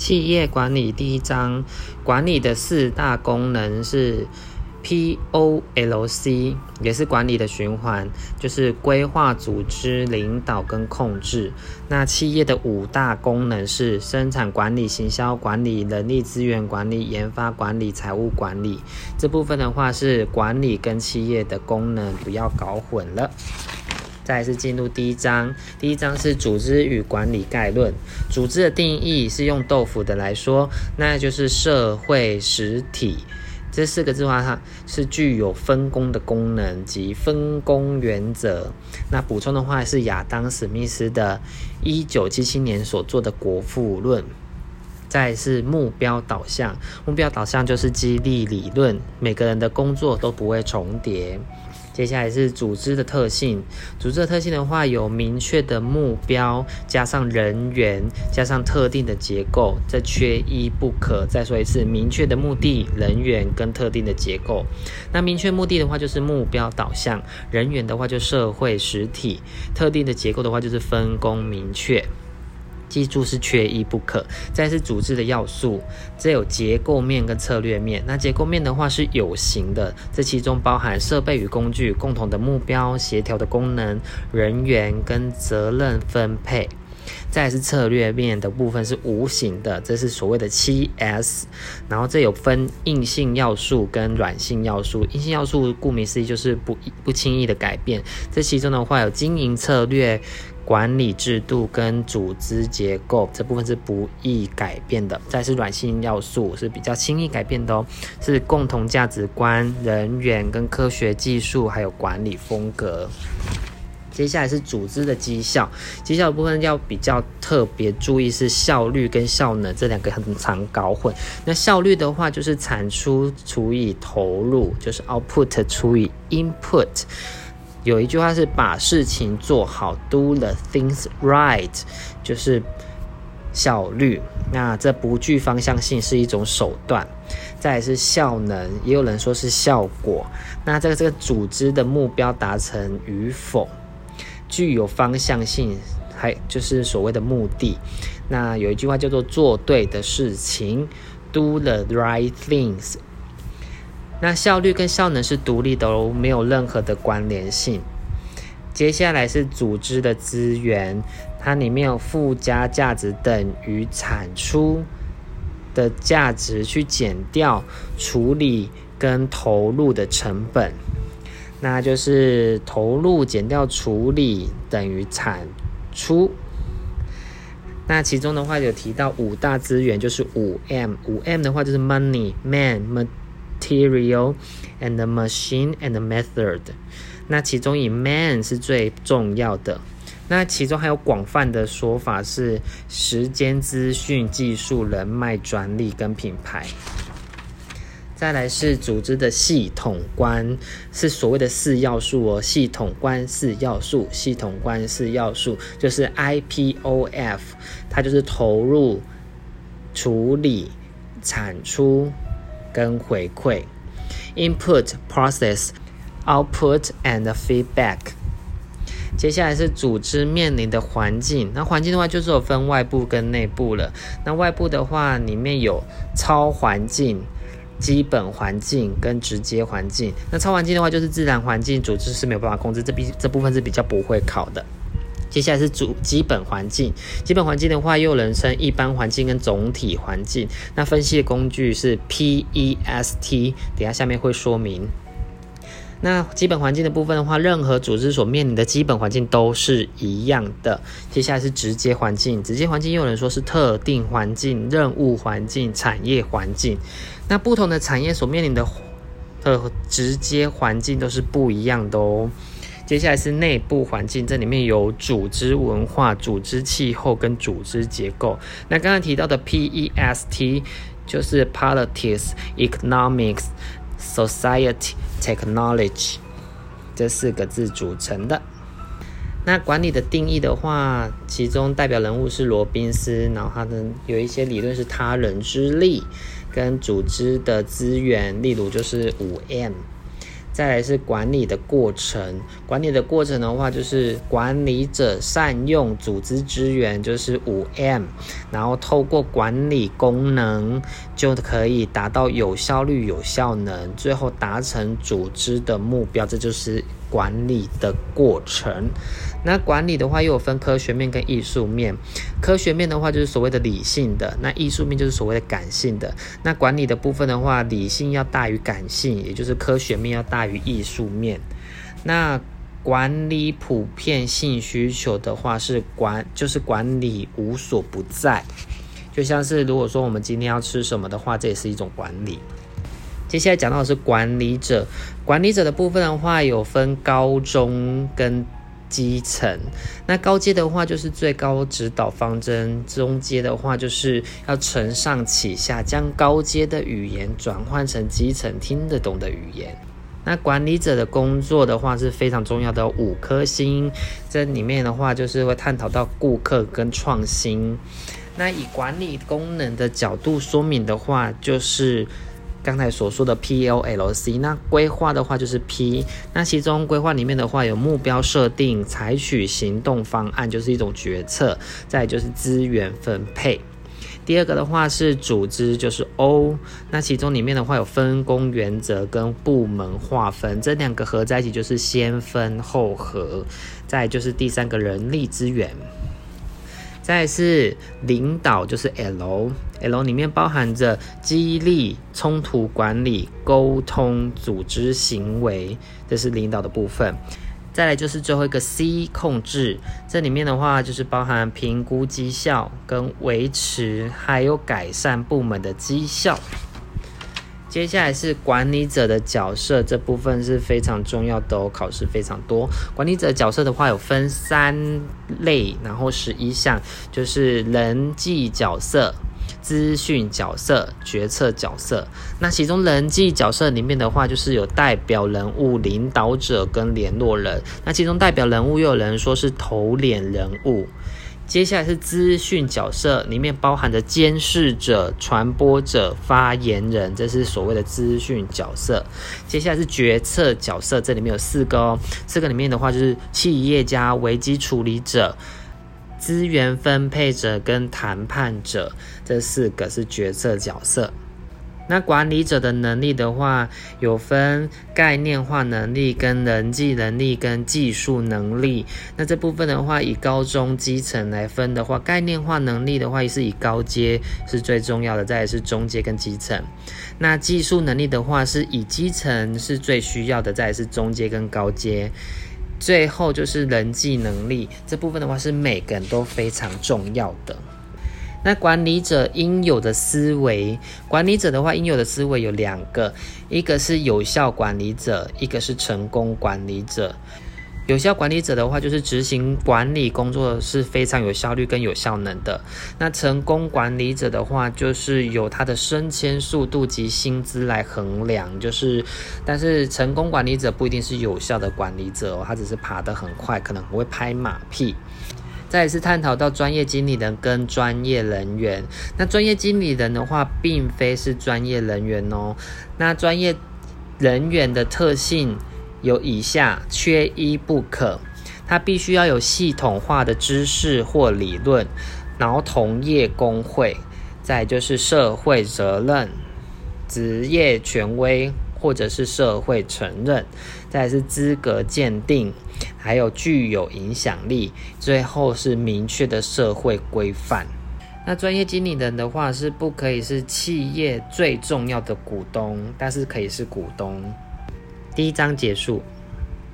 企业管理第一章，管理的四大功能是 P O L C，也是管理的循环，就是规划、组织、领导跟控制。那企业的五大功能是生产管理、行销管理、人力资源管理、研发管理、财务管理。这部分的话是管理跟企业的功能，不要搞混了。再是进入第一章，第一章是组织与管理概论。组织的定义是用豆腐的来说，那就是社会实体。这四个字的话，它是具有分工的功能及分工原则。那补充的话是亚当史密斯的一九七七年所做的《国富论》。再是目标导向，目标导向就是激励理论，每个人的工作都不会重叠。接下来是组织的特性，组织的特性的话，有明确的目标，加上人员，加上特定的结构，这缺一不可。再说一次，明确的目的、人员跟特定的结构。那明确目的的话，就是目标导向；人员的话，就社会实体；特定的结构的话，就是分工明确。记住是缺一不可。再是组织的要素，这有结构面跟策略面。那结构面的话是有形的，这其中包含设备与工具、共同的目标、协调的功能、人员跟责任分配。再是策略面的部分是无形的，这是所谓的七 S。然后这有分硬性要素跟软性要素。硬性要素顾名思义就是不不轻易的改变。这其中的话有经营策略。管理制度跟组织结构这部分是不易改变的，再是软性要素是比较轻易改变的哦，是共同价值观、人员跟科学技术，还有管理风格。接下来是组织的绩效，绩效的部分要比较特别注意是效率跟效能这两个很常搞混。那效率的话就是产出除以投入，就是 output 除以 input。有一句话是把事情做好，do the things right，就是效率。那这不具方向性是一种手段。再是效能，也有人说是效果。那这个这个组织的目标达成与否，具有方向性，还就是所谓的目的。那有一句话叫做做对的事情，do the right things。那效率跟效能是独立的哦，没有任何的关联性。接下来是组织的资源，它里面有附加价值等于产出的价值去减掉处理跟投入的成本，那就是投入减掉处理等于产出。那其中的话有提到五大资源，就是五 M，五 M 的话就是 Money、Man、Material and machine and method，那其中以 man 是最重要的。那其中还有广泛的说法是时间、资讯、技术、人脉、专利跟品牌。再来是组织的系统观，是所谓的四要素哦。系统观四要素，系统观四要素就是 I P O F，它就是投入、处理、产出。跟回馈，input process output and feedback。接下来是组织面临的环境，那环境的话就是有分外部跟内部了。那外部的话，里面有超环境、基本环境跟直接环境。那超环境的话就是自然环境，组织是没有办法控制，这比这部分是比较不会考的。接下来是主基本环境，基本环境的话，又人称一般环境跟总体环境。那分析的工具是 PEST，等下下面会说明。那基本环境的部分的话，任何组织所面临的基本环境都是一样的。接下来是直接环境，直接环境又有人说是特定环境、任务环境、产业环境。那不同的产业所面临的呃直接环境都是不一样的哦。接下来是内部环境，这里面有组织文化、组织气候跟组织结构。那刚刚提到的 PEST 就是 Politics、Economics、Society、Technology 这四个字组成的。那管理的定义的话，其中代表人物是罗宾斯，然后他的有一些理论是他人之力跟组织的资源，例如就是五 M。再来是管理的过程，管理的过程的话，就是管理者善用组织资源，就是五 M，然后透过管理功能就可以达到有效率、有效能，最后达成组织的目标，这就是管理的过程。那管理的话又有分科学面跟艺术面，科学面的话就是所谓的理性的，那艺术面就是所谓的感性的。那管理的部分的话，理性要大于感性，也就是科学面要大于艺术面。那管理普遍性需求的话是管，就是管理无所不在，就像是如果说我们今天要吃什么的话，这也是一种管理。接下来讲到的是管理者，管理者的部分的话有分高中跟。基层，那高阶的话就是最高指导方针；中阶的话就是要承上启下，将高阶的语言转换成基层听得懂的语言。那管理者的工作的话是非常重要的五颗星，这里面的话就是会探讨到顾客跟创新。那以管理功能的角度说明的话，就是。刚才所说的 P O L C，那规划的话就是 P，那其中规划里面的话有目标设定、采取行动方案，就是一种决策；再就是资源分配。第二个的话是组织，就是 O，那其中里面的话有分工原则跟部门划分，这两个合在一起就是先分后合。再就是第三个人力资源。再是领导，就是 L，L 里面包含着激励、冲突管理、沟通、组织行为，这是领导的部分。再来就是最后一个 C，控制，这里面的话就是包含评估绩效、跟维持还有改善部门的绩效。接下来是管理者的角色，这部分是非常重要的哦，考试非常多。管理者角色的话有分三类，然后十一项，就是人际角色、资讯角色、决策角色。那其中人际角色里面的话，就是有代表人物、领导者跟联络人。那其中代表人物又有人说是头脸人物。接下来是资讯角色，里面包含着监视者、传播者、发言人，这是所谓的资讯角色。接下来是决策角色，这里面有四个哦，四个里面的话就是企业家、危机处理者、资源分配者跟谈判者，这四个是决策角色。那管理者的能力的话，有分概念化能力、跟人际能力、跟技术能力。那这部分的话，以高中基层来分的话，概念化能力的话，也是以高阶是最重要的，再是中阶跟基层。那技术能力的话，是以基层是最需要的，再是中阶跟高阶。最后就是人际能力这部分的话，是每个人都非常重要的。那管理者应有的思维，管理者的话应有的思维有两个，一个是有效管理者，一个是成功管理者。有效管理者的话，就是执行管理工作是非常有效率跟有效能的。那成功管理者的话，就是有他的升迁速度及薪资来衡量，就是，但是成功管理者不一定是有效的管理者哦，他只是爬得很快，可能会拍马屁。再次探讨到专业经理人跟专业人员。那专业经理人的话，并非是专业人员哦。那专业人员的特性有以下，缺一不可。他必须要有系统化的知识或理论，然后同业工会，再就是社会责任、职业权威。或者是社会承认，再是资格鉴定，还有具有影响力，最后是明确的社会规范。那专业经理人的话是不可以是企业最重要的股东，但是可以是股东。第一章结束。